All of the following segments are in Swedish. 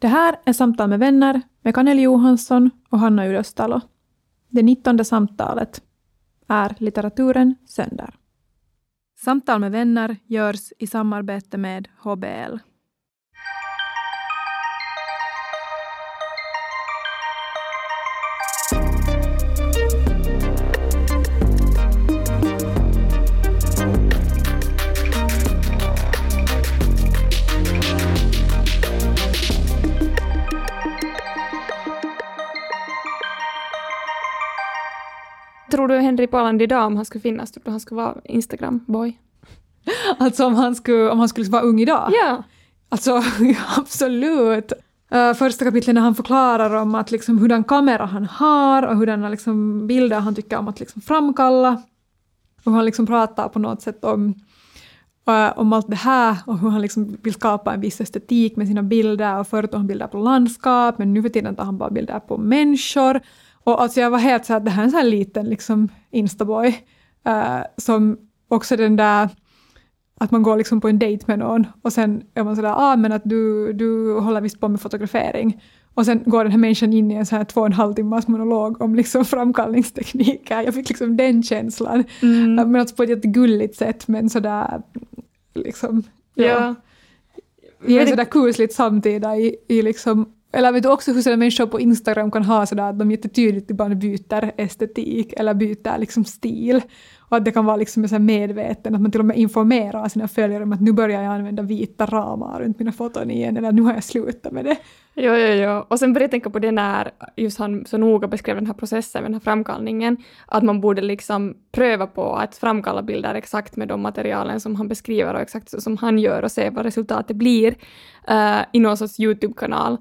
Det här är Samtal med vänner med Kanel Johansson och Hanna Ylöstalo. Det nittonde samtalet är litteraturen sönder. Samtal med vänner görs i samarbete med HBL. Tror du Henry Paland idag om han skulle finnas? Tror du han skulle vara Instagram-boy? Alltså om han skulle, om han skulle vara ung idag? Ja. Alltså absolut. Uh, första kapitlet när han förklarar om att liksom hurdan kamera han har och hurdana liksom bilder han tycker om att liksom framkalla. Och han liksom pratar på något sätt om, uh, om allt det här och hur han liksom vill skapa en viss estetik med sina bilder. Och förut tog han bilder på landskap men nu för tiden tar han bara bilder på människor. Och alltså jag var helt så att det här är en sån här liten liksom instaboy uh, som också den där att man går liksom på en dejt med någon och sen är man sådär, ah men att du, du håller visst på med fotografering. Och sen går den här människan in i en så här två och en halv timmars monolog om liksom framkallningstekniker. Jag fick liksom den känslan. Mm. Men alltså på ett jättegulligt sätt men sådär liksom. Ja. ja. Vi är sådär kusligt samtida i, i liksom eller vet du också hur sådana människor på Instagram kan ha sådär att de jättetydligt ibland byter estetik eller byter liksom stil. Och att det kan vara liksom så medveten, att man till och med informerar sina följare om att nu börjar jag använda vita ramar runt mina foton igen, eller nu har jag slutat med det. Jo, jo, jo. Och sen började jag tänka på det när just han så noga beskrev den här processen, den här framkallningen, att man borde liksom pröva på att framkalla bilder exakt med de materialen som han beskriver och exakt så som han gör och se vad resultatet blir uh, i någon sorts YouTube-kanal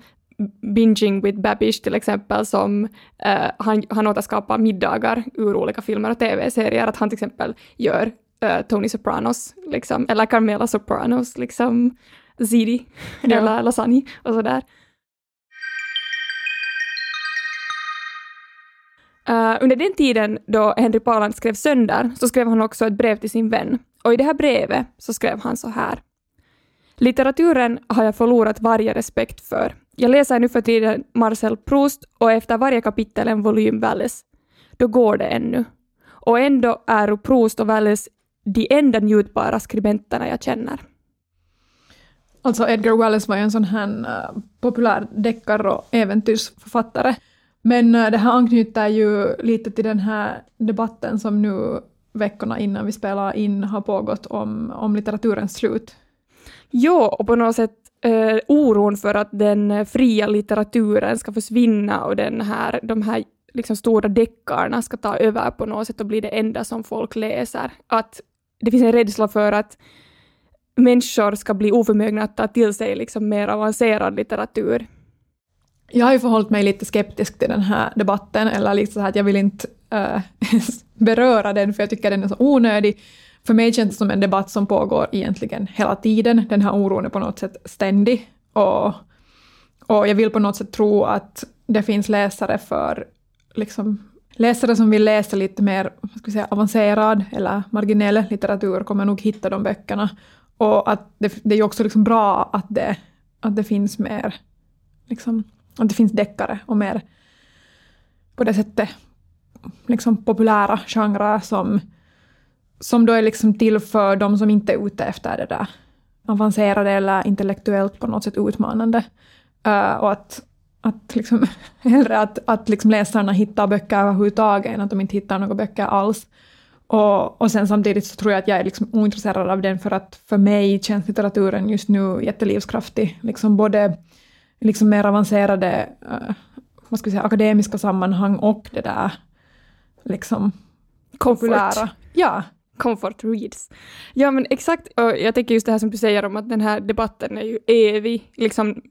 Binging with Babish till exempel som uh, han, han återskapar middagar ur olika filmer och tv-serier, att han till exempel gör uh, Tony Sopranos, liksom, eller Carmela Sopranos, liksom ziti ja. eller lasagne och sådär. Uh, under den tiden då Henry Paland skrev sönder så skrev han också ett brev till sin vän. Och i det här brevet så skrev han så här. Litteraturen har jag förlorat varje respekt för. Jag läser nu för tiden Marcel Proust och efter varje kapitel en volym Wallace. Då går det ännu. Och ändå är Proust och Wallace de enda njutbara skribenterna jag känner. Alltså Edgar Wallace var ju en sån här uh, populär deckar och äventyrsförfattare. Men uh, det här anknyter ju lite till den här debatten som nu veckorna innan vi spelar in har pågått om, om litteraturens slut. Jo, och på något sätt eh, oron för att den fria litteraturen ska försvinna och den här, de här liksom stora deckarna ska ta över på något sätt och bli det enda som folk läser. Att det finns en rädsla för att människor ska bli oförmögna att ta till sig liksom mer avancerad litteratur. Jag har ju förhållit mig lite skeptisk till den här debatten, eller liksom så här att jag vill inte äh, beröra den, för jag tycker den är så onödig. För mig känns det som en debatt som pågår egentligen hela tiden. Den här oron är på något sätt ständig. Och, och jag vill på något sätt tro att det finns läsare för liksom, läsare som vill läsa lite mer ska vi säga, avancerad eller marginell litteratur kommer nog hitta de böckerna. Och att det, det är ju också liksom bra att det, att det finns mer, liksom, att det finns deckare och mer på det sättet liksom populära genrer som som då är liksom till för de som inte är ute efter det där avancerade eller intellektuellt på något sätt utmanande. Uh, och att, att liksom, hellre att, att liksom läsarna hittar böcker överhuvudtaget än att de inte hittar några böcker alls. Och, och sen samtidigt så tror jag att jag är liksom ointresserad av den för att för mig känns litteraturen just nu jättelivskraftig. Liksom både liksom mer avancerade uh, vad ska vi säga, akademiska sammanhang och det där liksom populära. Ja, comfort reads. Ja men exakt, och jag tänker just det här som du säger om att den här debatten är ju evig, liksom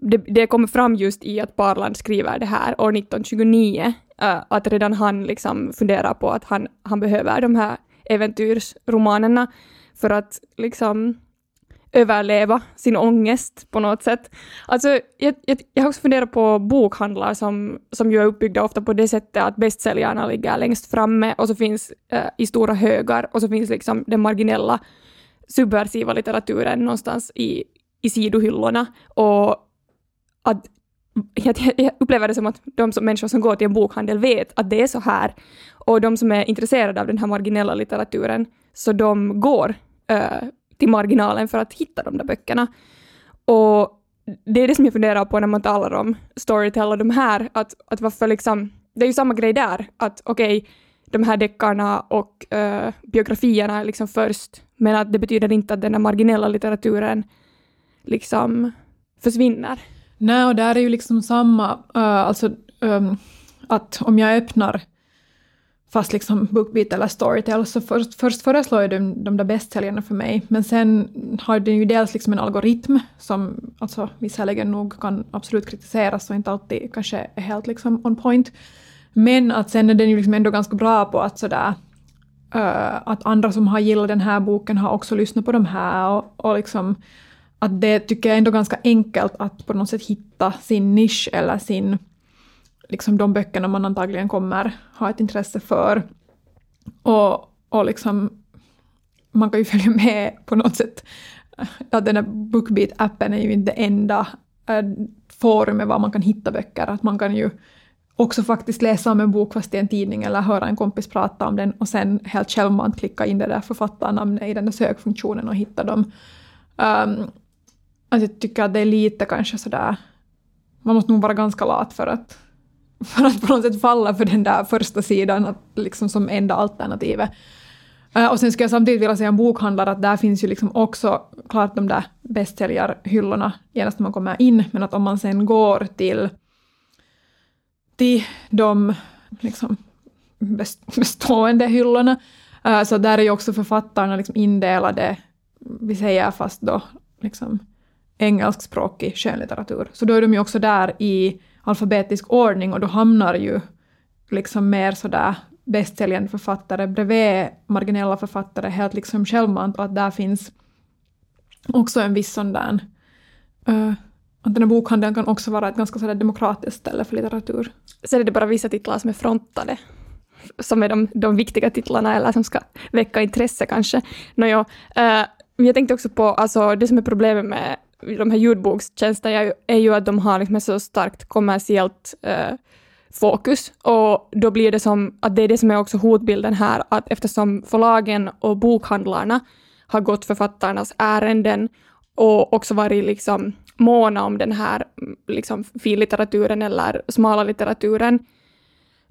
det, det kommer fram just i att Parland skriver det här år 1929, uh, äh, att redan han liksom funderar på att han, han behöver de här äventyrsromanerna för att liksom överleva sin ångest på något sätt. Alltså, jag, jag, jag har också funderat på bokhandlar som, som ju är uppbyggda ofta på det sättet att bästsäljarna ligger längst framme och så finns eh, i stora högar och så finns liksom den marginella subversiva litteraturen någonstans i, i sidohyllorna. Och att jag, jag upplever det som att de som, människor som går till en bokhandel vet att det är så här. Och de som är intresserade av den här marginella litteraturen, så de går eh, till marginalen för att hitta de där böckerna. Och det är det som jag funderar på när man talar om Storytel och de här, att, att varför liksom, det är ju samma grej där, att okej, okay, de här deckarna och uh, biografierna är liksom först, men att det betyder inte att den här marginella litteraturen liksom försvinner. Nej, och där är ju liksom samma, uh, alltså um, att om jag öppnar fast liksom Bookbeat eller Storytel, så först, först föreslår de, de där bästsäljarna för mig, men sen har den ju dels liksom en algoritm som alltså visserligen nog kan absolut kritiseras och inte alltid kanske är helt liksom on point, men att sen är den ju liksom ändå ganska bra på att sådär uh, att andra som har gillat den här boken har också lyssnat på de här och, och liksom att det tycker jag ändå ganska enkelt att på något sätt hitta sin nisch eller sin liksom de böckerna man antagligen kommer ha ett intresse för. Och, och liksom, man kan ju följa med på något sätt. Att den här Bookbeat-appen är ju inte det enda äh, forumet var man kan hitta böcker. Att man kan ju också faktiskt läsa om en bok fast i en tidning eller höra en kompis prata om den och sen helt självmant klicka in det där författarnamnet i den där sökfunktionen och hitta dem. Um, alltså jag tycker att det är lite kanske sådär, man måste nog vara ganska lat för att för att på något sätt falla för den där första sidan att, liksom som enda alternativet. Eh, och sen skulle jag samtidigt vilja säga om bokhandlare att där finns ju liksom också klart de där bästsäljarhyllorna genast när man kommer in, men att om man sen går till, till de liksom bestående hyllorna, eh, så där är ju också författarna liksom indelade, vi säger fast då liksom engelskspråkig skönlitteratur. Så då är de ju också där i alfabetisk ordning och då hamnar ju liksom mer sådär bästsäljande författare bredvid marginella författare helt liksom självmant och att där finns också en viss sån där uh, att den här bokhandeln kan också vara ett ganska sådär demokratiskt ställe för litteratur. Så är det bara vissa titlar som är frontade, som är de, de viktiga titlarna eller som ska väcka intresse kanske. Nåja, uh, eh, jag tänkte också på alltså, det som är problemet med de här ljudbokstjänsterna är ju att de har liksom så starkt kommersiellt eh, fokus. Och då blir det som att det är det som är också hotbilden här, att eftersom förlagen och bokhandlarna har gått författarnas ärenden och också varit liksom måna om den här liksom finlitteraturen eller smala litteraturen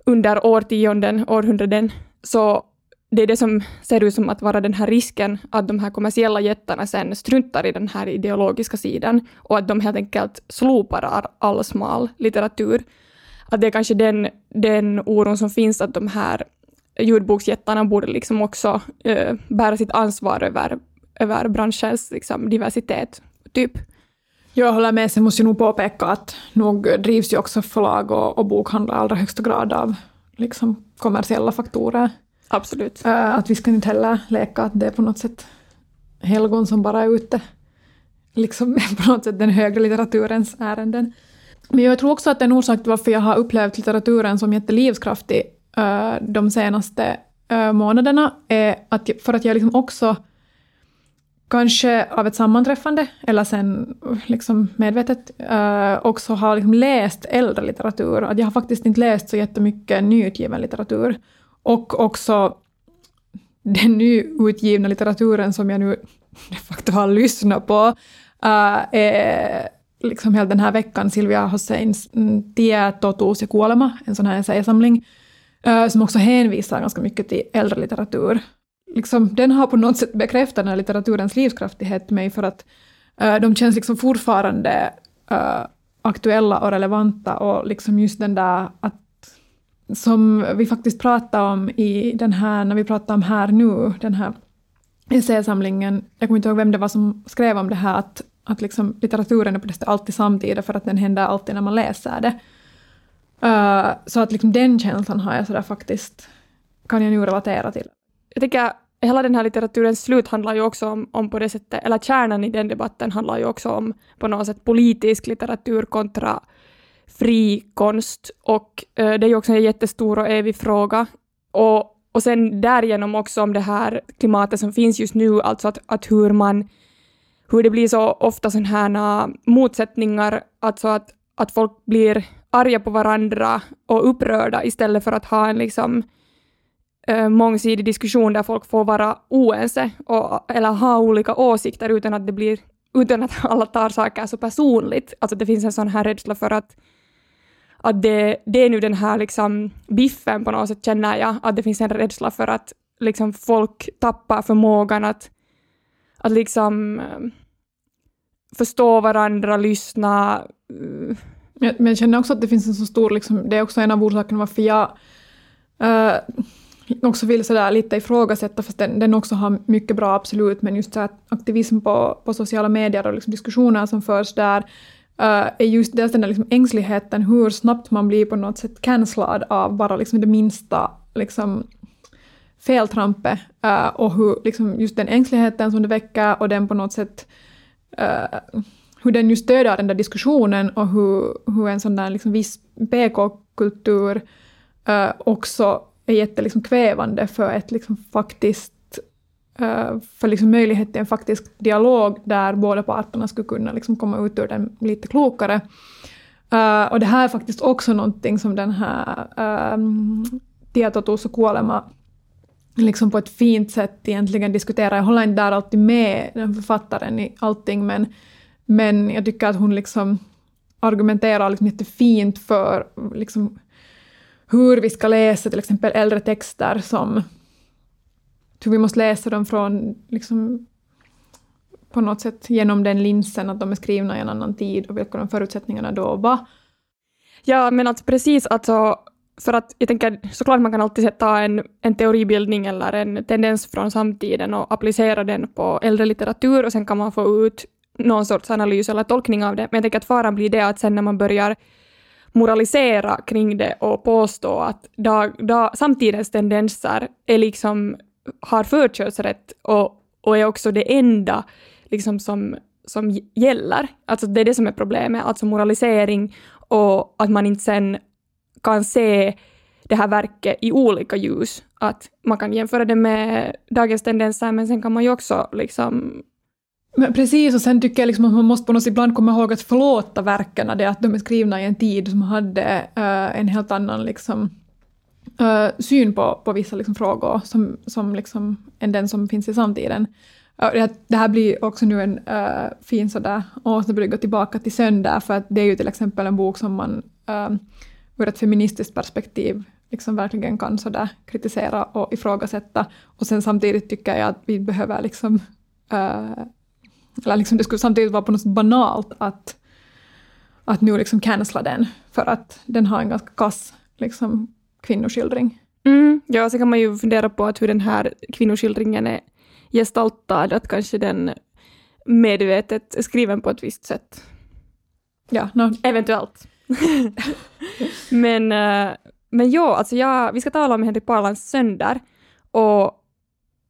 under årtionden, århundraden, så det är det som ser ut som att vara den här risken att de här kommersiella jättarna sen struntar i den här ideologiska sidan och att de helt enkelt slopar all smal litteratur. Att det är kanske den, den oron som finns att de här ljudboksjättarna borde liksom också uh, bära sitt ansvar över, över branschens liksom, diversitet, typ. Jag håller med, sen måste jag nog påpeka att nog drivs ju också förlag och, och bokhandlar i allra högsta grad av liksom, kommersiella faktorer. Absolut. Äh, att vi ska inte heller leka att det är på något sätt helgon som bara är ute liksom på något sätt den högre litteraturens ärenden. Men jag tror också att en orsak till varför jag har upplevt litteraturen som jättelivskraftig äh, de senaste äh, månaderna är att för att jag liksom också kanske av ett sammanträffande eller sen liksom medvetet äh, också har liksom läst äldre litteratur. Att jag har faktiskt inte läst så jättemycket nyutgiven litteratur. Och också den nyutgivna litteraturen som jag nu de facto har lyssnat på uh, är liksom hela den här veckan Silvia Hosseins Tie totuus ja kuolema, en sån här essäsamling, uh, som också hänvisar ganska mycket till äldre litteratur. Liksom, den har på något sätt bekräftat den här litteraturens livskraftighet till mig för att uh, de känns liksom fortfarande aktuella och relevanta och liksom just den där att som vi faktiskt pratade om i den här, när vi pratade om Här nu, den här essäsamlingen, jag kommer inte ihåg vem det var som skrev om det här, att, att liksom litteraturen är på det sättet alltid samtida för att den händer alltid när man läser det. Uh, så att liksom den känslan har jag sådär faktiskt, kan jag nu relatera till. Jag tycker hela den här litteraturens slut handlar ju också om, om på det sättet, eller kärnan i den debatten handlar ju också om på något sätt politisk litteratur kontra fri konst och eh, det är ju också en jättestor och evig fråga. Och, och sen därigenom också om det här klimatet som finns just nu, alltså att, att hur man hur det blir så ofta sådana här motsättningar, alltså att, att folk blir arga på varandra och upprörda istället för att ha en liksom äh, mångsidig diskussion där folk får vara oense och, eller ha olika åsikter utan att det blir utan att alla tar saker så personligt. Alltså det finns en sån här rädsla för att, att det, det är nu den här liksom biffen på något sätt känner jag, att det finns en rädsla för att liksom folk tappar förmågan att, att liksom eh, förstå varandra, lyssna. Eh. Men jag känner också att det finns en så stor, liksom, det är också en av orsakerna varför jag uh, också vill sådär lite ifrågasätta, fast den, den också har mycket bra absolut, men just så här aktivism på, på sociala medier och liksom diskussioner som förs där, Eh, är just dels den där liksom ängsligheten, hur snabbt man blir på något sätt cancellad av bara liksom det minsta liksom, feltrampet, uh, eh, och hur liksom just den ängsligheten som det väcker och den på något sätt uh, hur den just stödjer den där diskussionen och hur, hur en sån där liksom viss PK-kultur uh, också är jättekvävande liksom för ett liksom faktiskt Eh, för liksom möjlighet till en faktisk dialog där båda parterna skulle kunna liksom komma ut ur den lite klokare. Uh, och det här är faktiskt också någonting som den här ehm, um, och kuolema liksom på ett fint sätt egentligen diskuterar. Jag håller inte där alltid med den författaren i allting, men, men jag tycker att hon liksom argumenterar liksom jättefint för liksom hur vi ska läsa till exempel äldre texter som hur vi måste läsa dem från liksom, på något sätt genom den linsen att de är skrivna i en annan tid och vilka de förutsättningarna då var. Ja, men alltså precis, alltså för att jag tänker såklart man kan alltid ta en, en teoribildning eller en tendens från samtiden och applicera den på äldre litteratur och sen kan man få ut någon sorts analys eller tolkning av det. Men jag tänker att faran blir det att sen när man börjar moralisera kring det och påstå att dag, dag, samtidens tendenser är liksom, har förkörsrätt och, och är också det enda liksom som, som gäller. Alltså det är det som är problemet, alltså moralisering och att man inte sen kan se det här verket i olika ljus. Att man kan jämföra det med dagens tendenser, men sen kan man ju också liksom men precis, och sen tycker jag liksom att man måste på något sätt ibland komma ihåg att förlåta verken, det att de är skrivna i en tid som hade uh, en helt annan liksom, uh, syn på, på vissa liksom, frågor som, som liksom, än den som finns i samtiden. Uh, det, här blir också nu en uh, fin sådär åsnebrygga tillbaka till söndag, för att det är ju till exempel en bok som man uh, ur ett feministiskt perspektiv liksom verkligen kan sådär kritisera och ifrågasätta. Och sen samtidigt tycker jag att vi behöver liksom uh, eller liksom det skulle samtidigt vara på något sätt banalt att, att nu liksom cancella den, för att den har en ganska kass liksom, kvinnoskildring. Mm, ja, så kan man ju fundera på att hur den här kvinnoskildringen är gestaltad, att kanske den medvetet är skriven på ett visst sätt. Ja, no. eventuellt. men, uh, men ja, alltså jag, vi ska tala om Henrik Parlands Sönder, och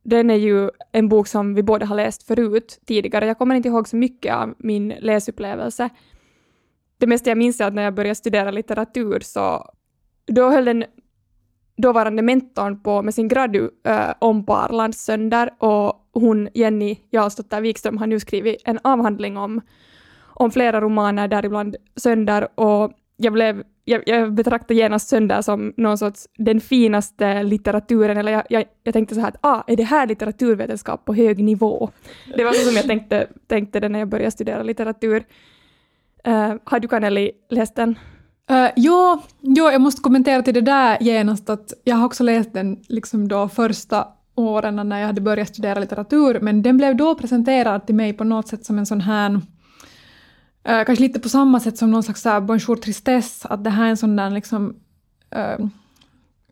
den är ju en bok som vi båda har läst förut tidigare. Jag kommer inte ihåg så mycket av min läsupplevelse. Det mesta jag minns är att när jag började studera litteratur så då höll den dåvarande mentorn på med sin gradu äh, eh, om Parlands sönder och hon, Jenny Jarlsdotter Wikström, har nu skrivit en avhandling om, om flera romaner, däribland Sönder, och jag blev jag, jag betraktar genast Sönder som någon sorts den finaste litteraturen, eller jag, jag, jag, tänkte så här att ah, är det här litteraturvetenskap på hög nivå? Det var så som jag tänkte, tänkte det när jag började studera litteratur. Äh, har du Kaneli läst den? Eh, uh, ja, ja, jag måste kommentera till det där genast att jag har också läst den liksom då första åren när jag hade börjat studera litteratur, men den blev då presenterad till mig på något sätt som en sån här Uh, kanske lite på samma sätt som någon slags så bonjour tristesse, att det här är en sån där liksom, uh,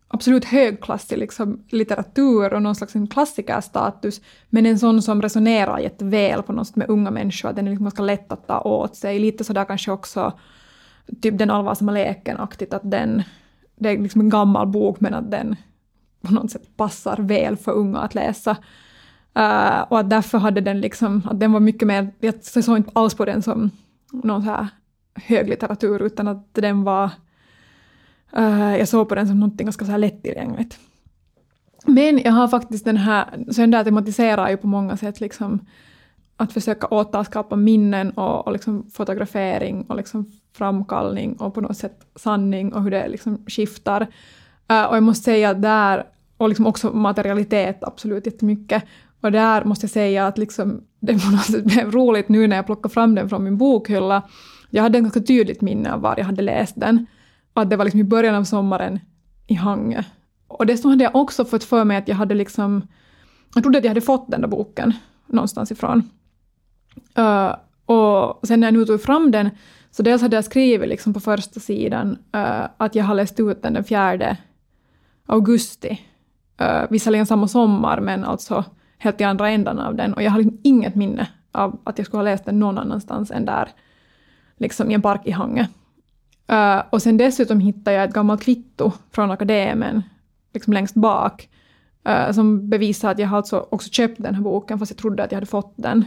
absolut högklassig liksom, litteratur och någon slags klassikerstatus, men en sån som resonerar jätteväl på något sätt med unga människor, att den är liksom ganska lätt att ta åt sig. Lite sådär kanske också typ Den allvarsamma leken-aktigt, att den, det är liksom en gammal bok men att den på något sätt passar väl för unga att läsa. Uh, och att därför hade den liksom, att den var mycket mer, jag såg inte alls på den som någon så här höglitteratur utan att den var... Uh, jag såg på den som någonting ganska så här lättillgängligt. Men jag har faktiskt den här, så den där tematiserar ju på många sätt liksom att försöka återskapa minnen och, och liksom fotografering och liksom framkallning och på något sätt sanning och hur det liksom skiftar. Uh, och jag måste säga att där, och liksom också materialitet absolut jättemycket, och där måste jag säga att liksom, det på något sätt blev roligt nu när jag plockade fram den från min bokhylla. Jag hade en ganska tydligt minne av var jag hade läst den. Att det var liksom i början av sommaren i Hangö. Och dessutom hade jag också fått för mig att jag hade liksom... Jag trodde att jag hade fått den där boken någonstans ifrån. Uh, och sen när jag nu tog fram den, så dels hade jag skrivit liksom på första sidan uh, att jag har läst ut den den 4 augusti. Uh, visserligen samma sommar, men alltså helt i andra ändan av den. Och jag har liksom inget minne av att jag skulle ha läst den någon annanstans än där, liksom i en park i Hangö. Uh, eh, och sen dessutom hittade jag ett gammalt kvitto från akademen, liksom längst bak, uh, som bevisar att jag har alltså också köpt den här boken, fast jag trodde att jag hade fått den.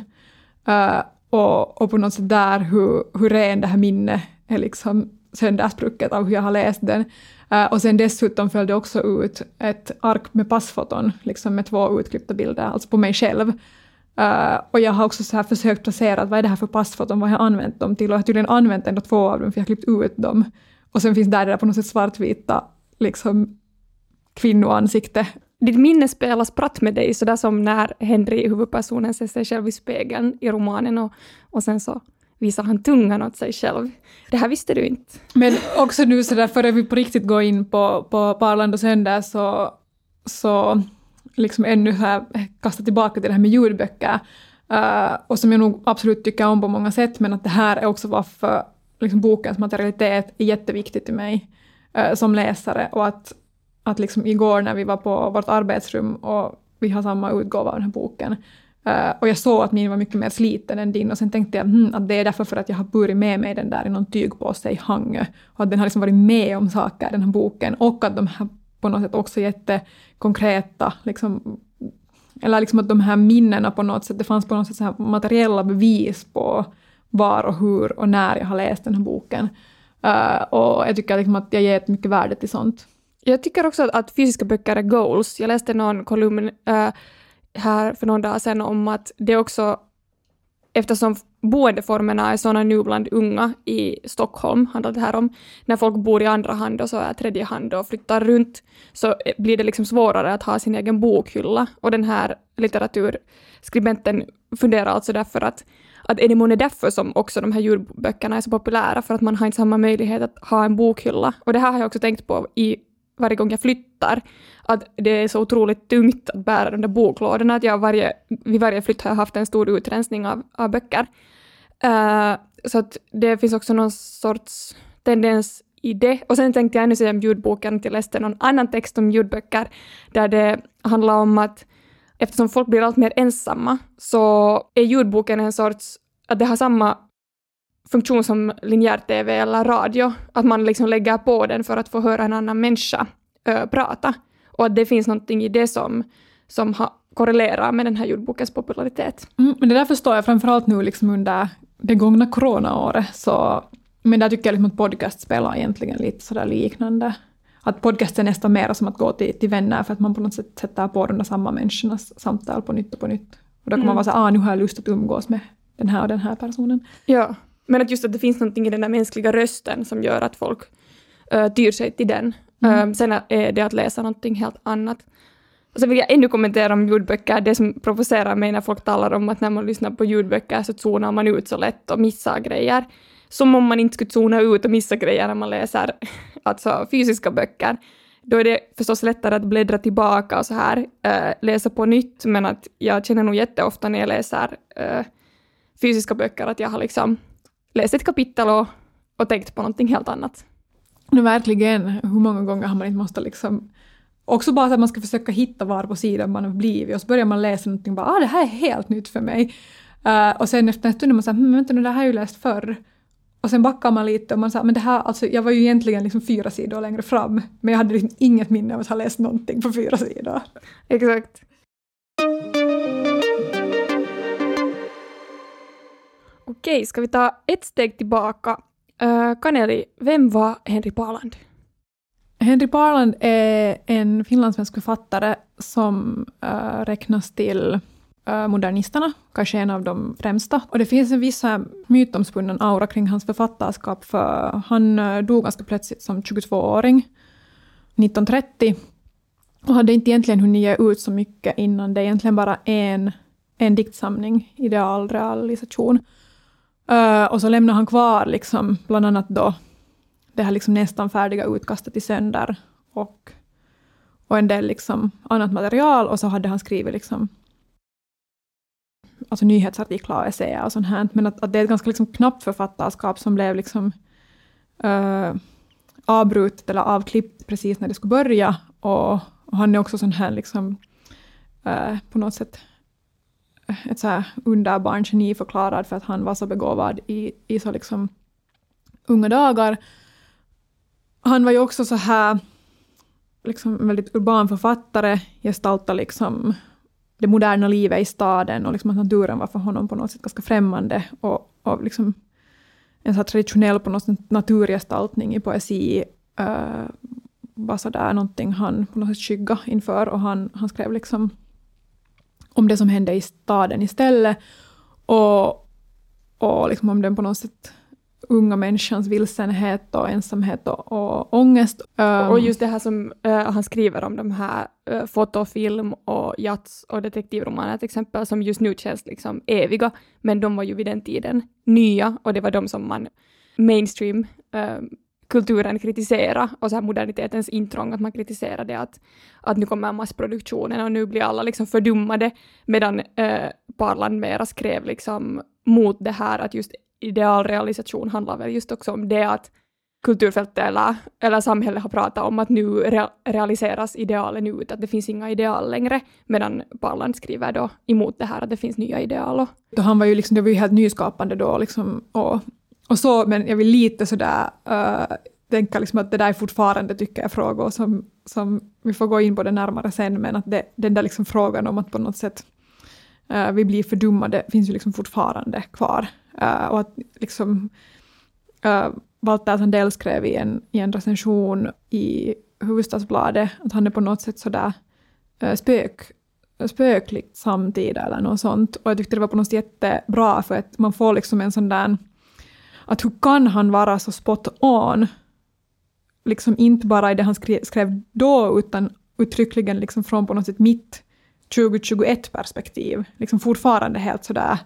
Uh, och, och på något sätt där hur, hur ren det här minnet är liksom söndersprucket av hur jag har läst den. Uh, och sen dessutom följde också ut ett ark med passfoton, liksom med två utklippta bilder, alltså på mig själv. Uh, och jag har också så här försökt placera vad är det här för passfoton, vad har jag använt dem till? Och jag har tydligen använt ändå två av dem, för jag har klippt ut dem. Och sen finns där det där på något sätt svartvita liksom, kvinnoansikte. Ditt minne spelar spratt med dig, sådär som när Henry, huvudpersonen, ser sig själv i spegeln i romanen och, och sen så visar han tungan åt sig själv. Det här visste du inte. Men också nu sådär, före vi på riktigt går in på, på, på Arlanda söndag så, så liksom ännu här kasta tillbaka till det här med ljudböcker. Uh, och som jag nog absolut tycker om på många sätt, men att det här är också varför liksom bokens materialitet är jätteviktigt till mig uh, som läsare. Och att, att liksom igår när vi var på vårt arbetsrum och vi har samma utgåva av den här boken, eh, och jag såg att min var mycket mer sliten än din och sen tänkte jag hmm, att det är därför för att jag har burit med mig den där i någon tygpåse i Hangö. Och att den har liksom varit med om saker, den här boken. Och att de här på något sätt också jättekonkreta, liksom, eller liksom att de här minnena på något sätt, det fanns på något sätt så här materiella bevis på var och hur och när jag har läst den här boken. Uh, och jag tycker liksom att jag ger ett mycket värde till sånt. Jag tycker också att, att fysiska böcker är goals. Jag läste någon kolumn äh, här för någon dag sedan om att det också, eftersom boendeformerna är sådana nu bland unga i Stockholm, handlar det här om, när folk bor i andra hand och så är tredje hand och flyttar runt, så eh, blir det liksom svårare att ha sin egen bokhylla. Och den här litteraturskribenten funderar alltså därför att att är det månne därför som också de här ljudböckerna är så populära, för att man har inte samma möjlighet att ha en bokhylla. Och det här har jag också tänkt på i varje gång jag flyttar, att det är så otroligt tungt att bära de där boklådorna, att jag varje, vid varje flytt har jag haft en stor utrensning av, av böcker. Uh, så att det finns också någon sorts tendens i det. Och sen tänkte jag ännu säga om ljudboken att jag läste någon annan text om ljudböcker, där det handlar om att eftersom folk blir allt mer ensamma, så är ljudboken en sorts, att det har samma funktion som linjär-tv eller radio, att man liksom lägger på den för att få höra en annan människa ö, prata. Och att det finns någonting i det som, som ha, korrelerar med den här ljudbokens popularitet. Mm, men det där förstår jag framförallt nu liksom under det gångna coronaåret. Så, men där tycker jag liksom att podcast spelar egentligen lite sådär liknande. Att podcast är nästan mer som att gå till, till vänner för att man på något sätt sätter på de där samma människornas samtal på nytt och på nytt. Och då kan mm. man vara så ah nu har jag lust att umgås med den här och den här personen. Ja, men att just att det finns någonting i den där mänskliga rösten som gör att folk uh, tyr sig till den. Mm. Um, sen är det att läsa någonting helt annat. Och sen vill jag ännu kommentera om ljudböcker, det som provocerar mig när folk talar om att när man lyssnar på ljudböcker så zonar man ut så lätt och missar grejer. Som om man inte skulle zona ut och missa grejer när man läser alltså fysiska böcker. Då är det förstås lättare att bläddra tillbaka och så här, äh, läsa på nytt, men att jag känner nog jätteofta när jag läser äh, fysiska böcker att jag har liksom läst ett kapitel och, och tänkt på någonting helt annat. Nu verkligen, hur många gånger har man inte måste liksom Också bara att man ska försöka hitta var på sidan man har blivit och så börjar man läsa någonting och bara ah, det här är helt nytt för mig. Uh, och sen efter en stund är man såhär, hm, vänta nu det här har jag ju läst förr. Och sen backar man lite och man säger, men det här, alltså jag var ju egentligen liksom fyra sidor längre fram, men jag hade liksom inget minne av att ha läst någonting på fyra sidor. Exakt. Okej, ska vi ta ett steg tillbaka? Uh, Kaneli, vem var Henry Parland? Henry Parland är en finlandssvensk författare som uh, räknas till uh, modernisterna, kanske en av de främsta. Och det finns en viss mytomspunnen aura kring hans författarskap, för han uh, dog ganska plötsligt som 22-åring, 1930, och hade inte egentligen hunnit ge ut så mycket innan. Det är egentligen bara en, en diktsamling, Idealrealisation. Uh, och så lämnar han kvar liksom, bland annat då det här liksom nästan färdiga utkastet i Sönder och, och en del liksom annat material och så hade han skrivit liksom alltså nyhetsartiklar och essäer och sånt här. Men att, att, det är ett ganska liksom knappt författarskap som blev liksom uh, avbrutet eller avklippt precis när det skulle börja. Och, och han är också sån här liksom uh, på något sätt ett så här förklarad för att han var så begåvad i, i så liksom unga dagar. Han var ju också så här liksom väldigt urban författare, gestaltade liksom det moderna livet i staden och liksom att naturen var för honom på något sätt ganska främmande och, och liksom en så traditionell på något sätt naturgestaltning i poesi uh, var sådär någonting han på något sätt skygga inför och han, han skrev liksom om det som hände i staden istället och, och liksom om den på något sätt unga människans vilsenhet och ensamhet och, och ångest. och just det här som uh, han skriver om de här uh, fotofilm och jazz och detektivromaner till exempel som just nu känns liksom eviga, men de var ju vid den tiden nya och det var de som man mainstream uh, kulturen kritisera och så här modernitetens intrång, att man kritiserade att, att nu kommer massproduktionen och nu blir alla liksom fördummade, medan eh, Parland mera skrev liksom mot det här att just idealrealisation handlar väl just också om det att kulturfältet eller, eller samhället har pratat om att nu re realiseras idealen ut, att det finns inga ideal längre, medan Parland skriver då emot det här att det finns nya ideal. Och han var ju liksom, det var ju helt nyskapande då liksom, och, och så, men jag vill lite sådär uh, tänka liksom att det där är fortfarande, tycker jag, frågor som, som vi får gå in på det närmare sen, men att det, den där liksom frågan om att på något sätt uh, vi blir fördummade finns ju liksom fortfarande kvar. Uh, och att liksom uh, Walter Sandell skrev i en, i en recension i Hufvudstadsbladet att han är på något sätt sådär uh, spök, spökligt samtida eller något sånt. Och jag tyckte det var på något sätt jättebra för att man får liksom en sån där att hur kan han vara så spot on? Liksom inte bara i det han skrev, skrev då utan uttryckligen liksom från på något sätt mitt 2021 perspektiv. Liksom fortfarande helt sådär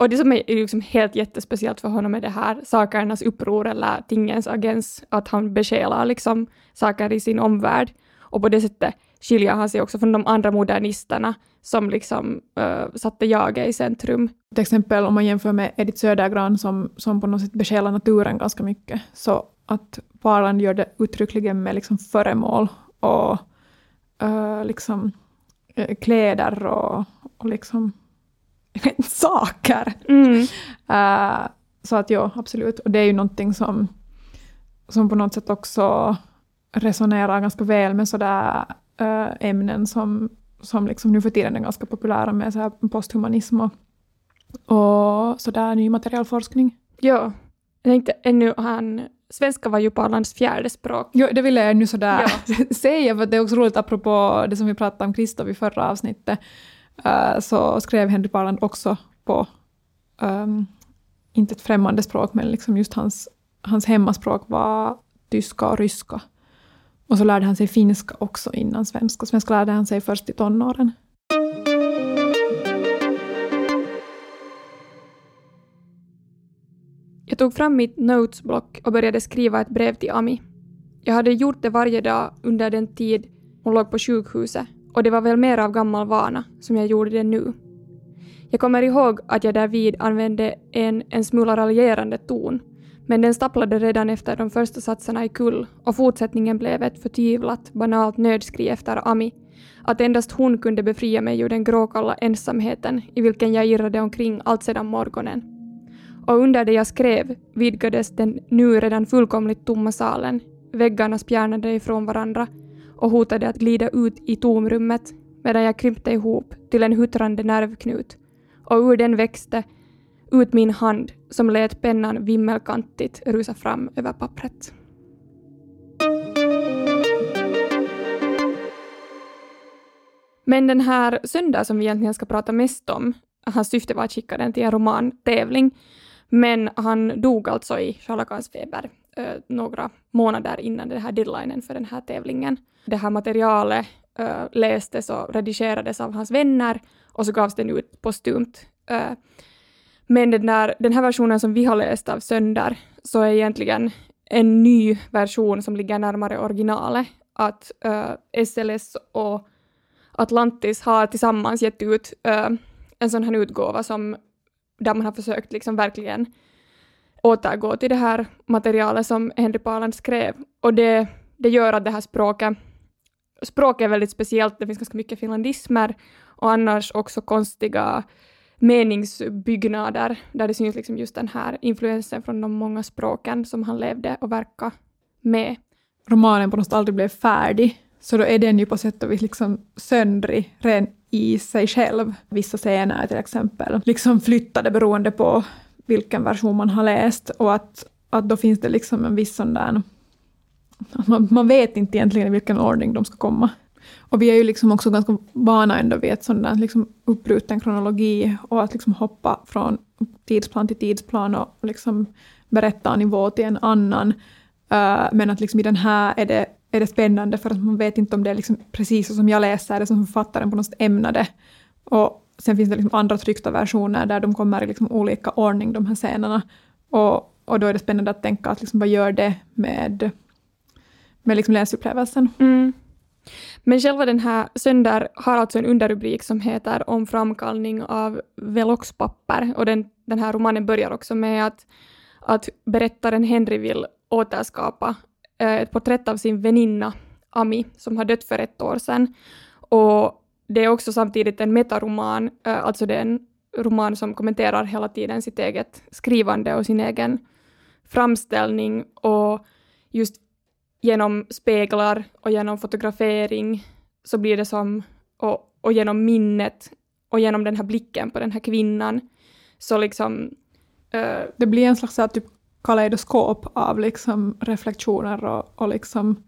och det som är liksom helt jättespeciellt för honom är det här sakernas uppror eller tingens agens, att han besjälar liksom saker i sin omvärld. Och på det sättet skiljer han sig också från de andra modernisterna som liksom uh, satte jaget i centrum. Till exempel om man jämför med Edith Södergran som, som på något sätt besjälar naturen ganska mycket, så att Parland gör det uttryckligen med liksom föremål och uh, liksom, uh, kläder och, och liksom saker. Mm. Så att ja, absolut. Och det är ju någonting som, som på något sätt också resonerar ganska väl med sådär ämnen som, som liksom nu för tiden är ganska populära med så här posthumanism och, och sådär ny materialforskning. Ja, jag tänkte ännu han Svenska var ju Parlands fjärde språk. Jo, det ville jag nu sådär ja. säga, för det är också roligt apropå det som vi pratade om Kristoff i förra avsnittet, uh, så skrev Henry Parland också på, um, inte ett främmande språk, men liksom just hans, hans hemmaspråk var tyska och ryska. Och så lärde han sig finska också innan svenska. Svenska lärde han sig först i tonåren. Jag tog fram mitt notesblock och började skriva ett brev till Ami. Jag hade gjort det varje dag under den tid hon låg på sjukhuset och det var väl mer av gammal vana som jag gjorde det nu. Jag kommer ihåg att jag därvid använde en en smula raljerande ton, men den stapplade redan efter de första satserna i kull och fortsättningen blev ett förtvivlat, banalt nödskri efter Ami, att endast hon kunde befria mig ur den gråkalla ensamheten i vilken jag irrade omkring allt sedan morgonen. Och under det jag skrev vidgades den nu redan fullkomligt tomma salen, väggarna spjärnade ifrån varandra och hotade att glida ut i tomrummet medan jag krympte ihop till en huttrande nervknut. Och ur den växte ut min hand som lät pennan vimmelkantigt rusa fram över pappret. Men den här Söndag som vi egentligen ska prata mest om, hans syfte var att skicka den till en romantävling, men han dog alltså i scharlakansfeber eh, några månader innan den här deadlinen för den här tävlingen. Det här materialet eh, lästes och redigerades av hans vänner och så gavs den ut postumt. Eh, men den, där, den här versionen som vi har läst av Sönder så är egentligen en ny version som ligger närmare originalet. Att eh, uh, SLS och Atlantis har tillsammans gett ut uh, en sån här utgåva som där man har försökt liksom verkligen återgå till det här materialet som Henry Paland skrev. Och det, det gör att det här språket, språket är väldigt speciellt, det finns ganska mycket finlandismer och annars också konstiga meningsbyggnader där det syns liksom just den här influensen från de många språken som han levde och verkade med. Romanen på något sätt aldrig blev färdig, så då är den ju på sätt och vis liksom söndrig ren i sig själv. Vissa scener till exempel liksom flyttade beroende på vilken version man har läst och att, att då finns det liksom en viss sån där... Man, man vet inte egentligen i vilken ordning de ska komma. Och vi är ju liksom också ganska vana ändå vid ett sådant där liksom uppbruten kronologi och att liksom hoppa från tidsplan till tidsplan och liksom berättarnivå till en annan. Uh, men att liksom i den här är det, är det spännande för att man vet inte om det är liksom precis så som jag läser det, som författaren på något sätt ämnade. Och sen finns det liksom andra tryckta versioner där de kommer i liksom olika ordning, de här scenerna. Och, och då är det spännande att tänka att liksom, vad gör det med, med liksom läsupplevelsen. Mm. Men själva den här Sönder har alltså en underrubrik som heter Om framkallning av veloxpapper och den, den här romanen börjar också med att, att berättaren Henry vill återskapa eh, ett porträtt av sin väninna Ami som har dött för ett år sedan. Och det är också samtidigt en metaroman, eh, alltså det är en roman som kommenterar hela tiden sitt eget skrivande och sin egen framställning och just genom speglar och genom fotografering så blir det som, och, och genom minnet och genom den här blicken på den här kvinnan, så liksom... Uh, det blir en slags här, typ kaleidoskop av liksom reflektioner och, och liksom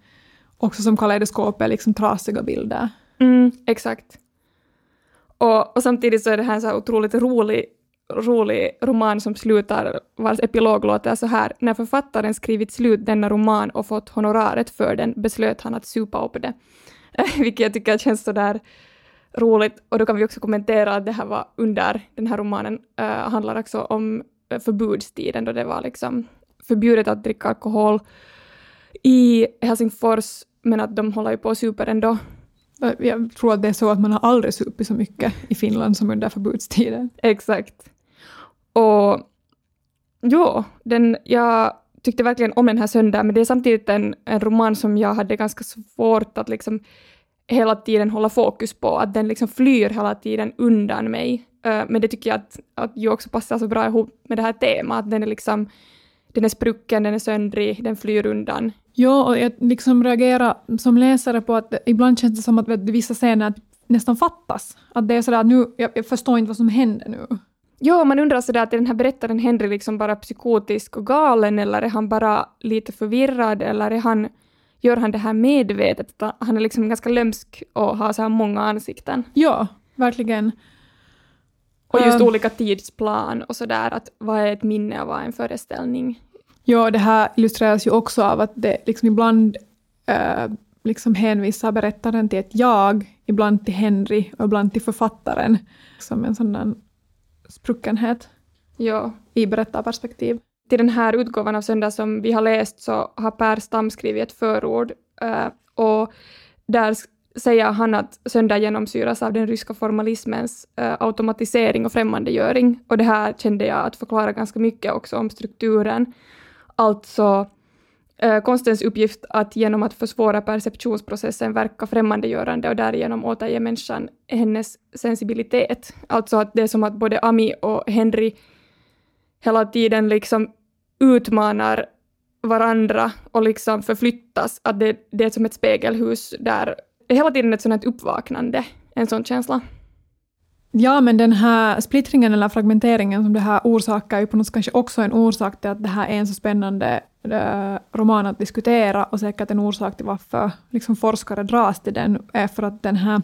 också som kaleidoskop är liksom trasiga bilder. Mm, exakt. Och, och samtidigt så är det här en så här otroligt rolig rolig roman som slutar, vars epilog låter så här. När författaren skrivit slut denna roman och fått honoraret för den beslöt han att supa upp det. Vilket jag tycker känns så där roligt. Och då kan vi också kommentera att det här var under den här romanen, uh, handlar också om förbudstiden då det var liksom förbjudet att dricka alkohol i Helsingfors, men att de håller ju på och super ändå. Jag tror att det är så att man har aldrig supit så mycket i Finland som under förbudstiden. Exakt. Och ja, den, jag tyckte verkligen om den här söndagen, men det är samtidigt en, en roman som jag hade ganska svårt att liksom hela tiden hålla fokus på, att den liksom flyr hela tiden undan mig. Uh, men det tycker jag att, att ju också passar så bra ihop med det här temat, att den är liksom den är sprucken, den är söndrig, den flyr undan. Ja, och jag liksom reagerar som läsare på att ibland känns det som att vissa scener nästan fattas. Att det är sådär att nu, jag, jag förstår inte vad som händer nu. Ja, man undrar sådär att den här berättaren Henry liksom bara psykotisk och galen eller är han bara lite förvirrad eller är han, gör han det här medvetet? Han är liksom ganska lömsk och har så här många ansikten. Ja, verkligen. Och just um, olika tidsplan och sådär, att vad är ett minne och vad är en föreställning? Ja, det här illustreras ju också av att det liksom ibland uh, liksom hänvisar berättaren till ett jag, ibland till Henry och ibland till författaren. Som en sån där spruckenhet ja. i berättarperspektiv. Till den här utgåvan av Söndag som vi har läst så har Per Stam skrivit ett förord uh, och där säger han att Söndag genomsyras av den ryska formalismens uh, automatisering och främmandegöring. Och det här kände jag att förklara ganska mycket också om strukturen. Alltså Eh, konstens uppgift att genom att försvåra perceptionsprocessen verka främmandegörande och därigenom återge människan hennes sensibilitet. Alltså att det är som att både Ami och Henry hela tiden liksom utmanar varandra och liksom förflyttas, att det, det är som ett spegelhus där det är hela tiden ett sånt uppvaknande, en sån känsla. Ja, men den här splittringen eller fragmenteringen som det här orsakar är ju på något sätt kanske också en orsak till att det här är en så spännande eh, roman att diskutera och säkert en orsak till varför liksom, forskare dras till den är för att den här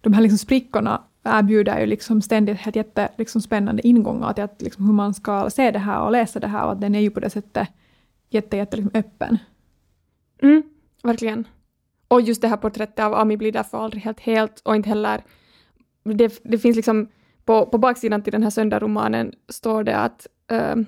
de här liksom sprickorna erbjuder ju liksom ständigt helt jätte, liksom spännande ingångar till att liksom hur man ska se det här och läsa det här och att den är ju på det sättet jätte, jätte liksom öppen. Mm, verkligen. Och just det här porträttet av Ami blir därför aldrig helt helt och inte heller... Det, det finns liksom... På, på baksidan till den här söndagromanen står det att uh,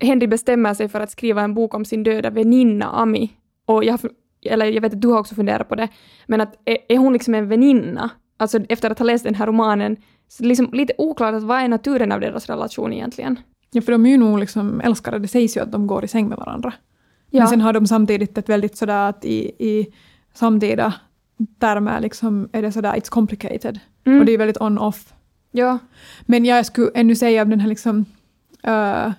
Henry bestämmer sig för att skriva en bok om sin döda väninna Ami. Och jag, eller jag vet att du har också funderat på det, men att är, är hon liksom en väninna? Alltså efter att ha läst den här romanen, så det är liksom lite oklart att vad är naturen av deras relation egentligen? Ja, för de är ju nog liksom älskare. Det sägs ju att de går i säng med varandra. Ja. Men sen har de samtidigt ett väldigt sådär att i, i samtida termer liksom är det sådär it's complicated. Mm. Och det är väldigt on-off. Ja. Men jag skulle ännu säga av den här liksom uh,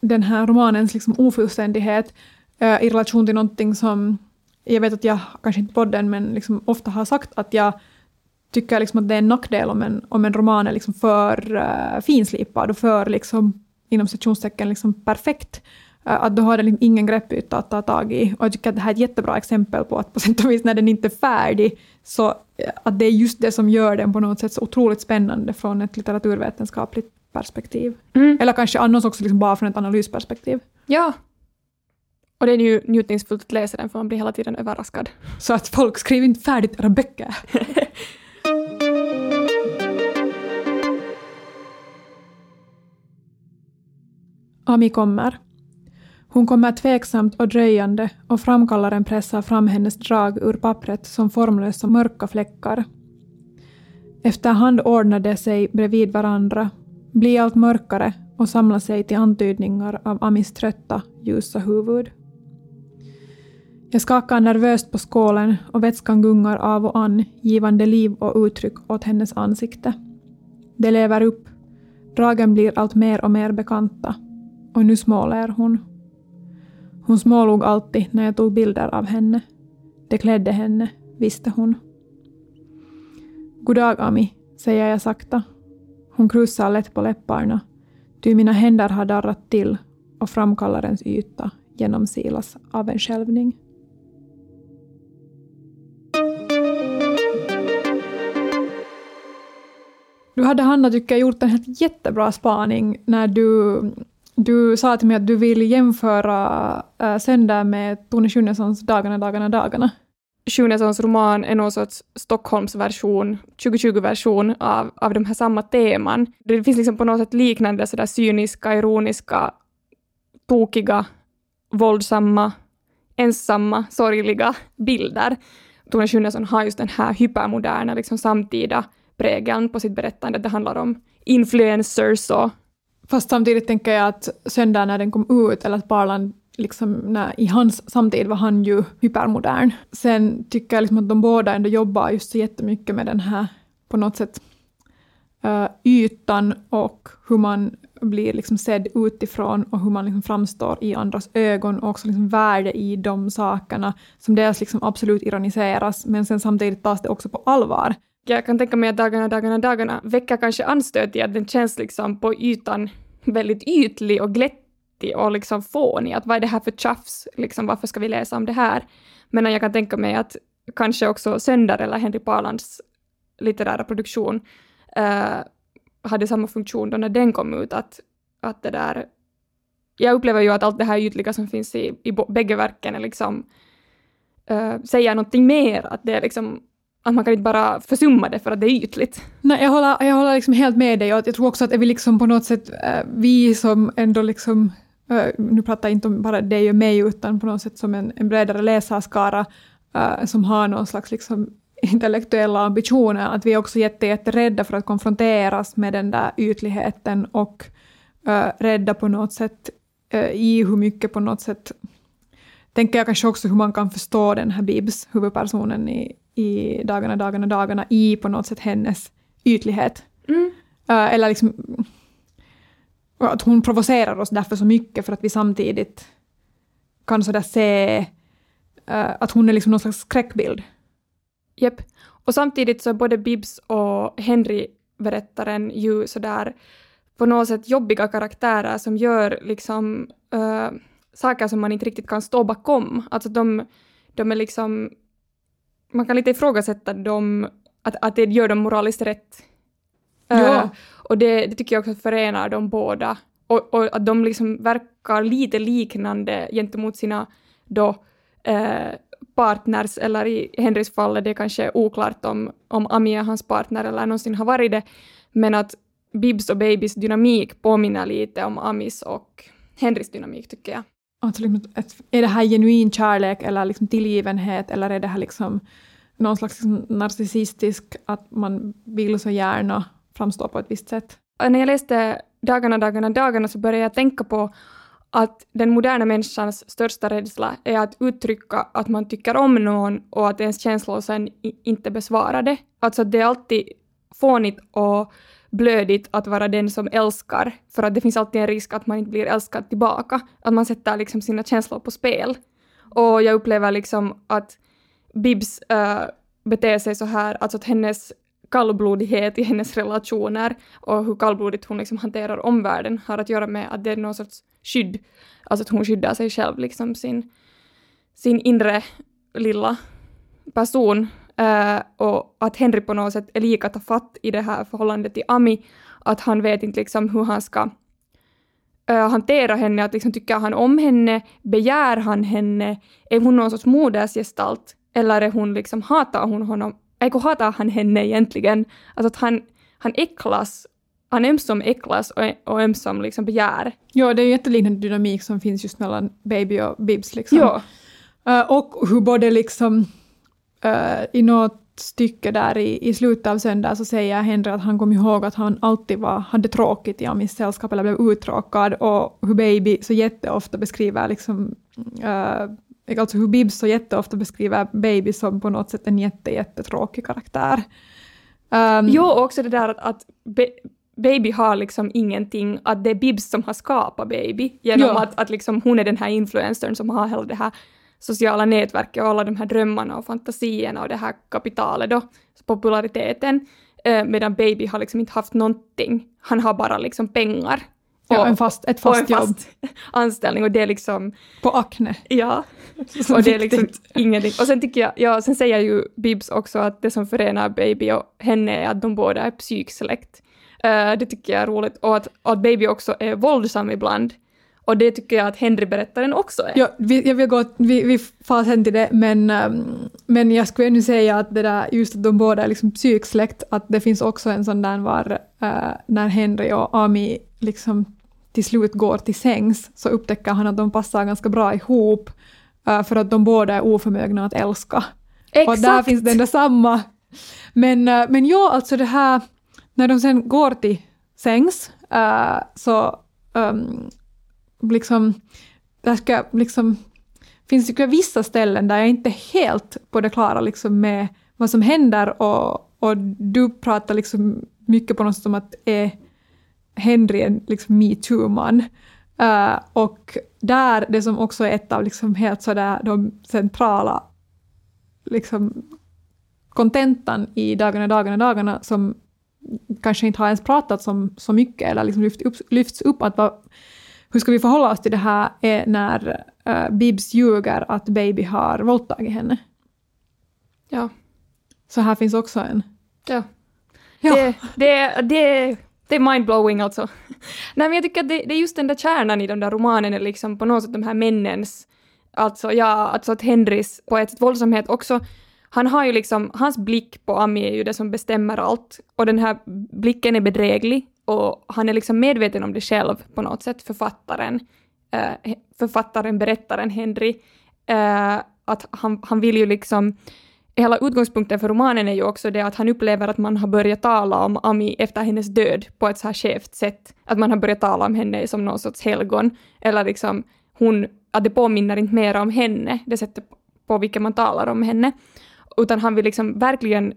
den här romanens liksom ofullständighet uh, i relation till någonting som jag vet att jag, kanske inte podden, men liksom ofta har sagt att jag tycker liksom att det är en nackdel om en, om en roman är liksom för uh, finslipad och för liksom, inom citationstecken liksom perfekt. Att då har liksom ingen greppyta att ta tag i. Och jag tycker att det här är ett jättebra exempel på att på sätt och vis när den inte är färdig, så att det är just det som gör den på något sätt så otroligt spännande från ett litteraturvetenskapligt perspektiv. Mm. Eller kanske annars också liksom bara från ett analysperspektiv. Ja. Och det är ju njutningsfullt att läsa den för man blir hela tiden överraskad. Så att folk skriver inte färdigt era böcker. Ami kommer. Hon kommer tveksamt och dröjande och framkallaren pressar fram hennes drag ur pappret som formlösa mörka fläckar. Efterhand ordnar de sig bredvid varandra, blir allt mörkare och samlar sig till antydningar av Amis trötta, ljusa huvud. Jag skakar nervöst på skålen och vätskan gungar av och an, givande liv och uttryck åt hennes ansikte. Det lever upp. Dragen blir allt mer och mer bekanta. Och nu småler hon. Hon smålog alltid när jag tog bilder av henne. Det klädde henne, visste hon. Goddag Ami, säger jag sakta. Hon krusar lätt på läpparna, ty mina händer har darrat till och framkallarens yta genomsilas av en skälvning. Du hade, Hanna, tycker jag, gjort en helt jättebra spaning när du, du sa till mig att du vill jämföra äh, Söndag med Tone Schunnessons Dagarna, dagarna, dagarna. Schunessons roman är någon sorts Stockholmsversion, 2020-version av, av de här samma teman. Det finns liksom på något sätt liknande sådär cyniska, ironiska, tokiga, våldsamma, ensamma, sorgliga bilder. Tone Schunnesson har just den här hypermoderna, liksom samtida prägeln på sitt berättande. Det handlar om influencers och... Fast samtidigt tänker jag att söndagen när den kom ut, eller att Barland liksom när, i hans samtid var han ju hypermodern. Sen tycker jag liksom att de båda ändå jobbar just så jättemycket med den här, på något sätt, uh, ytan och hur man blir liksom sedd utifrån och hur man liksom framstår i andras ögon och också liksom värde i de sakerna som dels liksom absolut ironiseras men sen samtidigt tas det också på allvar. Jag kan tänka mig att Dagarna, dagarna, dagarna väcker kanske anstöt i att den känns liksom på ytan väldigt ytlig och glättig och liksom fånig. Att vad är det här för tjafs? Liksom, varför ska vi läsa om det här? Men jag kan tänka mig att kanske också Sönder eller Henry Parlands litterära produktion uh, hade samma funktion då när den kom ut. Att, att det där... Jag upplever ju att allt det här ytliga som finns i, i bägge verken är liksom, uh, säger någonting mer. Att det är liksom att man kan inte bara försumma det för att det är ytligt. Nej, jag håller, jag håller liksom helt med dig och jag tror också att vi liksom på något sätt, äh, vi som ändå liksom, äh, nu pratar jag inte om bara dig och mig, utan på något sätt som en, en bredare läsarskara äh, som har någon slags liksom intellektuella ambitioner, att vi är också jätte, jätterädda för att konfronteras med den där ytligheten och äh, rädda på något sätt äh, i hur mycket på något sätt tänker jag kanske också hur man kan förstå den här Bibs, huvudpersonen i, i Dagarna, dagarna, dagarna, i på något sätt hennes ytlighet. Mm. Uh, eller liksom att hon provocerar oss därför så mycket för att vi samtidigt kan sådär se uh, att hon är liksom någon slags skräckbild. Japp. Och samtidigt så är både Bibs och Henry-berättaren ju sådär på något sätt jobbiga karaktärer som gör liksom uh, saker som man inte riktigt kan stå bakom. Alltså de, de är liksom man kan lite ifrågasätta dem, att, att det gör dem moraliskt rätt. Ja. Eh, och det, det tycker jag också förenar dem båda. Och, och att de liksom verkar lite liknande gentemot sina då eh, partners, eller i Henrys fall är det kanske oklart om, om Ami är hans partner eller någonsin har varit det, men att Bibs och Babys dynamik påminner lite om Amis och Henrys dynamik tycker jag. Alltså, liksom, är det här genuin kärlek eller liksom tillgivenhet eller är det här liksom någon slags liksom narcissistisk, att man vill så gärna framstå på ett visst sätt? när jag läste Dagarna, dagarna, dagarna så började jag tänka på att den moderna människans största rädsla är att uttrycka att man tycker om någon och att ens känslor sen inte besvarar det. Alltså det är alltid fånigt och blödigt att vara den som älskar, för att det finns alltid en risk att man inte blir älskad tillbaka, att man sätter liksom sina känslor på spel. Och jag upplever liksom att Bibs äh, beter sig så här, alltså att hennes kallblodighet i hennes relationer och hur kallblodigt hon liksom hanterar omvärlden har att göra med att det är någon sorts skydd. Alltså att hon skyddar sig själv, liksom sin, sin inre lilla person. Eh, och att Henry på något sätt är lika tafatt i det här förhållandet till Ami, att han vet inte liksom hur han ska eh, hantera henne, att liksom tycker han om henne, begär han henne, är hon någon sorts modersgestalt, eller är hon liksom, hatar hon honom, Eikö hatar han henne egentligen? Alltså att han, han äcklas, han ömsom äcklas och, och ömsom liksom begär. Ja, det är ju jätteliknande dynamik som finns just mellan Baby och Bibs. Liksom. Ja. Eh, och hur både liksom eh, i något stycke där i, i slutet av söndag så säger Henry att han kom ihåg att han alltid var, hade tråkigt i Amis sällskap eller blev uttråkad och hur Baby så jätteofta beskriver liksom eh, Alltså hur Bibs så jätteofta beskriver Baby som på något sätt en jätte, jättetråkig karaktär. Um, Jo, och också det där att, att be, Baby har liksom ingenting, att det är Bibs som har skapat Baby, genom Ja. att, att liksom hon är den här influencern som har hela det här sociala nätverket och alla de här drömmarna och fantasierna och det här kapitalet då, populariteten, eh, medan Baby har liksom inte haft någonting. Han har bara liksom pengar. ja, och- en fast, ett och fast en jobb fast anställning och det är liksom, på Acne. ja, Så och det är liksom ingenting. Och sen tycker jag, ja, sen säger ju Bibs också att det som förenar Baby och henne är att de båda är psyksläkt. Eh, det tycker jag är roligt. Och att, att Baby också är våldsam ibland. Och det tycker jag att Henry-berättaren också är. Ja, vi, jag vill gå, vi, vi far sen till det, men, um, men jag skulle ännu säga att det där, just att de båda är liksom psyksläkt, att det finns också en sån där var uh, när Henry och Ami liksom till slut går till sängs så upptäcker han att de passar ganska bra ihop uh, för att de båda är oförmögna att älska. Och där finns den där samma. Men, uh, men ja, alltså det här, när de sen går till sängs uh, så um, liksom, där ska jag liksom, finns det vissa ställen där jag inte är helt på det klara liksom med vad som händer och, och du pratar liksom mycket på något sätt om att är Henry en liksom metoo-man. Uh, och där, det som också är ett av liksom helt sådär de centrala liksom kontentan i Dagarna, dagarna, dagarna som kanske inte har ens pratats om så mycket eller liksom lyft upp, lyfts upp att vad, hur ska vi förhålla oss till det här är när uh, Bibs ljuger att Baby har våldtagit henne. Ja. Så här finns också en... ja. Ja. Det, det, det, det är mindblowing alltså. Nej men jag tycker att det, det är just den där kärnan i de där romanerna, liksom på något sätt de här männens, alltså ja, alltså att Henrys på ett sätt våldsamhet också, han har ju liksom, hans blick på Ami är ju det som bestämmer allt och den här blicken är bedräglig och han är liksom medveten om det själv på något sätt, författaren, eh, författaren, berättaren Henry, eh, att han, han vill ju liksom hela utgångspunkten för romanen är ju också det att han upplever att man har börjat tala om Ami efter hennes död på ett så här skevt sätt. Att man har börjat tala om henne som någon sorts helgon. Eller liksom hon, att det påminner inte mer om henne, det sättet på vilket man talar om henne. Utan han vill liksom verkligen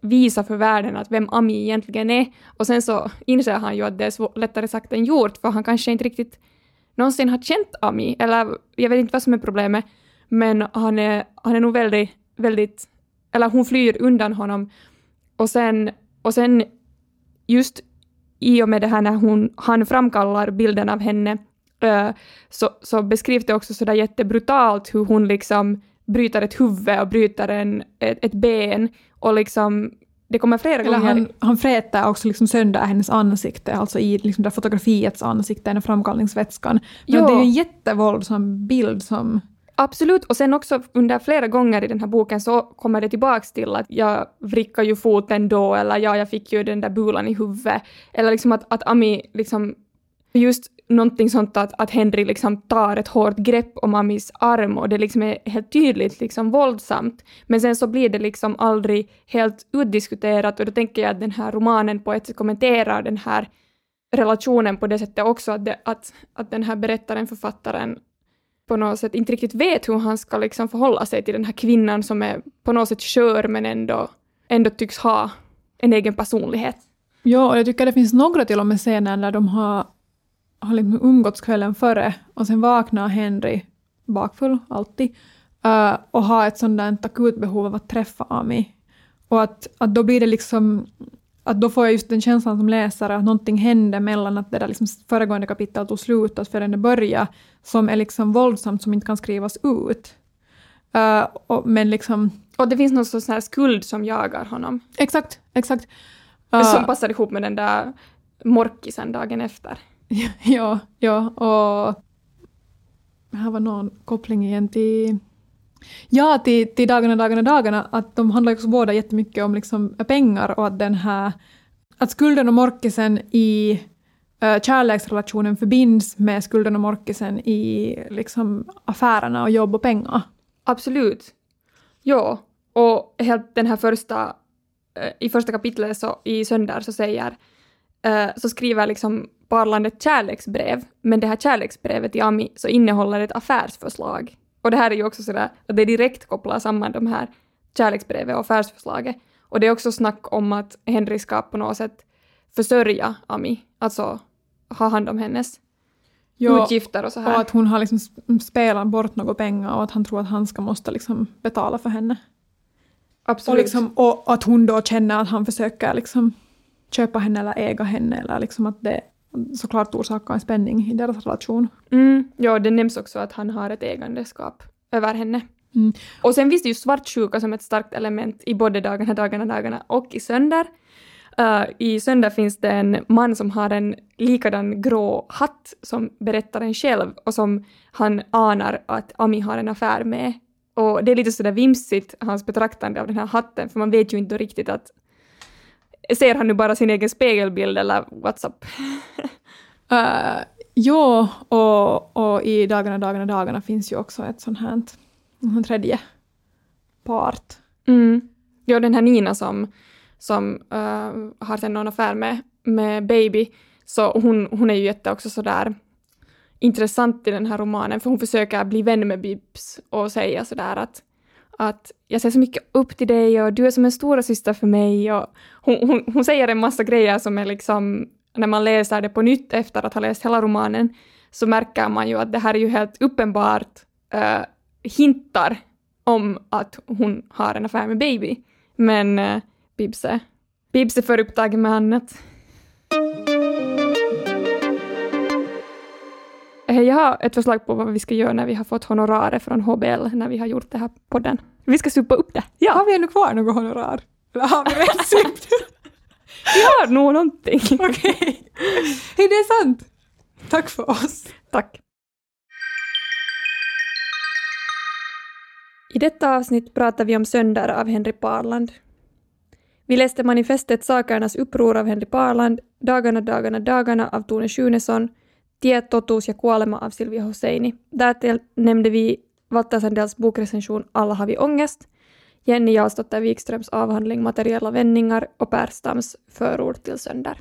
visa för världen att vem Ami egentligen är. Och sen så inser han ju att det är lättare sagt än gjort, för han kanske inte riktigt någonsin har känt Ami, eller jag vet inte vad som är problemet, men han är, han är nog väldigt, väldigt, eller hon flyr undan honom. Och sen, och sen just i och med det här när hon, han framkallar bilden av henne, så, så beskrivs det också sådär jättebrutalt hur hon liksom bryter ett huvud och bryter en, ett, ett ben och liksom det kommer flera Eller gånger. han, han fräter också liksom sönder hennes ansikte, alltså i liksom det fotografiets ansikte, den framkallningsvätskan. Men Ja. det är ju en jättevåldsam bild som... Absolut, och sen också under flera gånger i den här boken så kommer det tillbaks till att jag vrickade ju foten då, eller ja, jag fick ju den där bulan i huvudet. Eller liksom att, att Ami liksom, just någonting sånt att, att Henry liksom tar ett hårt grepp om Amis arm och det liksom är helt tydligt liksom våldsamt. Men sen så blir det liksom aldrig helt utdiskuterat och då tänker jag att den här romanen på ett sätt kommenterar den här relationen på det sättet också att, det, att, att den här berättaren, författaren, på något sätt inte riktigt vet hur han ska liksom förhålla sig till den här kvinnan som är på något sätt skör men ändå, ändå tycks ha en egen personlighet. Ja, och jag tycker det finns några till och med scener där de har, har liksom umgåtts kvällen före och sen vaknar Henry bakfull, alltid, eh, och har ett sånt där akut behov av att träffa Ami. Och att, att då blir det liksom att då får jag just den känslan som läsare att någonting hände mellan att det där liksom föregående kapitel tog slut och förrän det började, som är liksom våldsamt som inte kan skrivas ut. Eh, och, men liksom, Och det finns någon sorts här skuld som jagar honom. exakt, exakt. Eh, Som passar ihop med den där morkisen dagen efter. Ja, ja, och här var någon koppling igen till Ja, till, till Dagarna, Dagarna, Dagarna, att de handlar också båda jättemycket om liksom eh, pengar och att den här att skulden och morkisen i uh, kärleksrelationen förbinds med skulden och morkisen i liksom affärerna och jobb och pengar. Absolut. Ja, och helt den här första, eh, i första kapitlet så, i Sönder så säger, eh, så skriver liksom Parland ett kärleksbrev, men det här kärleksbrevet i Ami så innehåller ett affärsförslag. Och det här är ju också sådär att det direkt kopplar samman de här kärleksbrevet och affärsförslaget. Och det är också snack om att Henry ska på något sätt försörja Ami, alltså ha hand om hennes Ja, utgifter och så här. och att hon har liksom sp- spelat bort några pengar och att han tror att han ska måste liksom betala för henne. Och, Absolut. liksom, och att hon då känner att han försöker liksom köpa henne eller äga henne eller liksom att det såklart orsakar en spänning i deras relation. Mm, ja, det nämns också att han har ett ägandeskap över henne. Mm. Och sen finns det ju svartsjuka som ett starkt element i både Dagarna, Dagarna, Dagarna och i Sönder. Uh, I Sönder finns det en man som har en likadan grå hatt som berättaren själv och som han anar att Ami har en affär med. Och det är lite sådär vimsigt, hans betraktande av den här hatten, för man vet ju inte riktigt att Ser han nu bara sin egen spegelbild eller what's up? Uh, ja, och, och i Dagarna, Dagarna, Dagarna finns ju också ett sånt här en tredje part. Mm. Ja, den här Nina som, som uh, har någon affär med, med Baby, så hon, hon är ju jätte också sådär intressant i den här romanen, för hon försöker bli vän med Bibs och säga sådär att, att jag ser så mycket upp till dig och du är som en stora syster för mig. Och hon, hon, hon säger en massa grejer som är liksom, när man läser det på nytt efter att ha läst hela romanen, så märker man ju att det här är ju helt uppenbart uh, hintar om att hon har en affär med Baby. Men uh, Bibse, Bibse är för upptagen med annat. Jag har ett förslag på vad vi ska göra när vi har fått honorarer från HBL när vi har gjort det här podden. Vi ska supa upp det. Ja, Har vi ännu kvar något honorar? Eller har vi redan supt? vi har nog någonting. Okej. Hej, det är sant! Tack för oss. Tack. I detta avsnitt pratar vi om Sönder av Henry Parland. Vi läste manifestet Sakernas uppror av Henry Parland, Dagarna, dagarna, dagarna av Tone Schunesson, Tie, totuus ja kuolema av Silvia Hosseini. Därtill nämnde vi Vattasandels Sandells bokrecension Alla har vi ångest, Jenny Jarlsdotter Wikströms avhandling Materiella vändningar och Perstams förord till Sönder.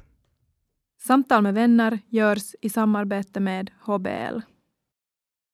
Samtal med vänner görs i samarbete med HBL.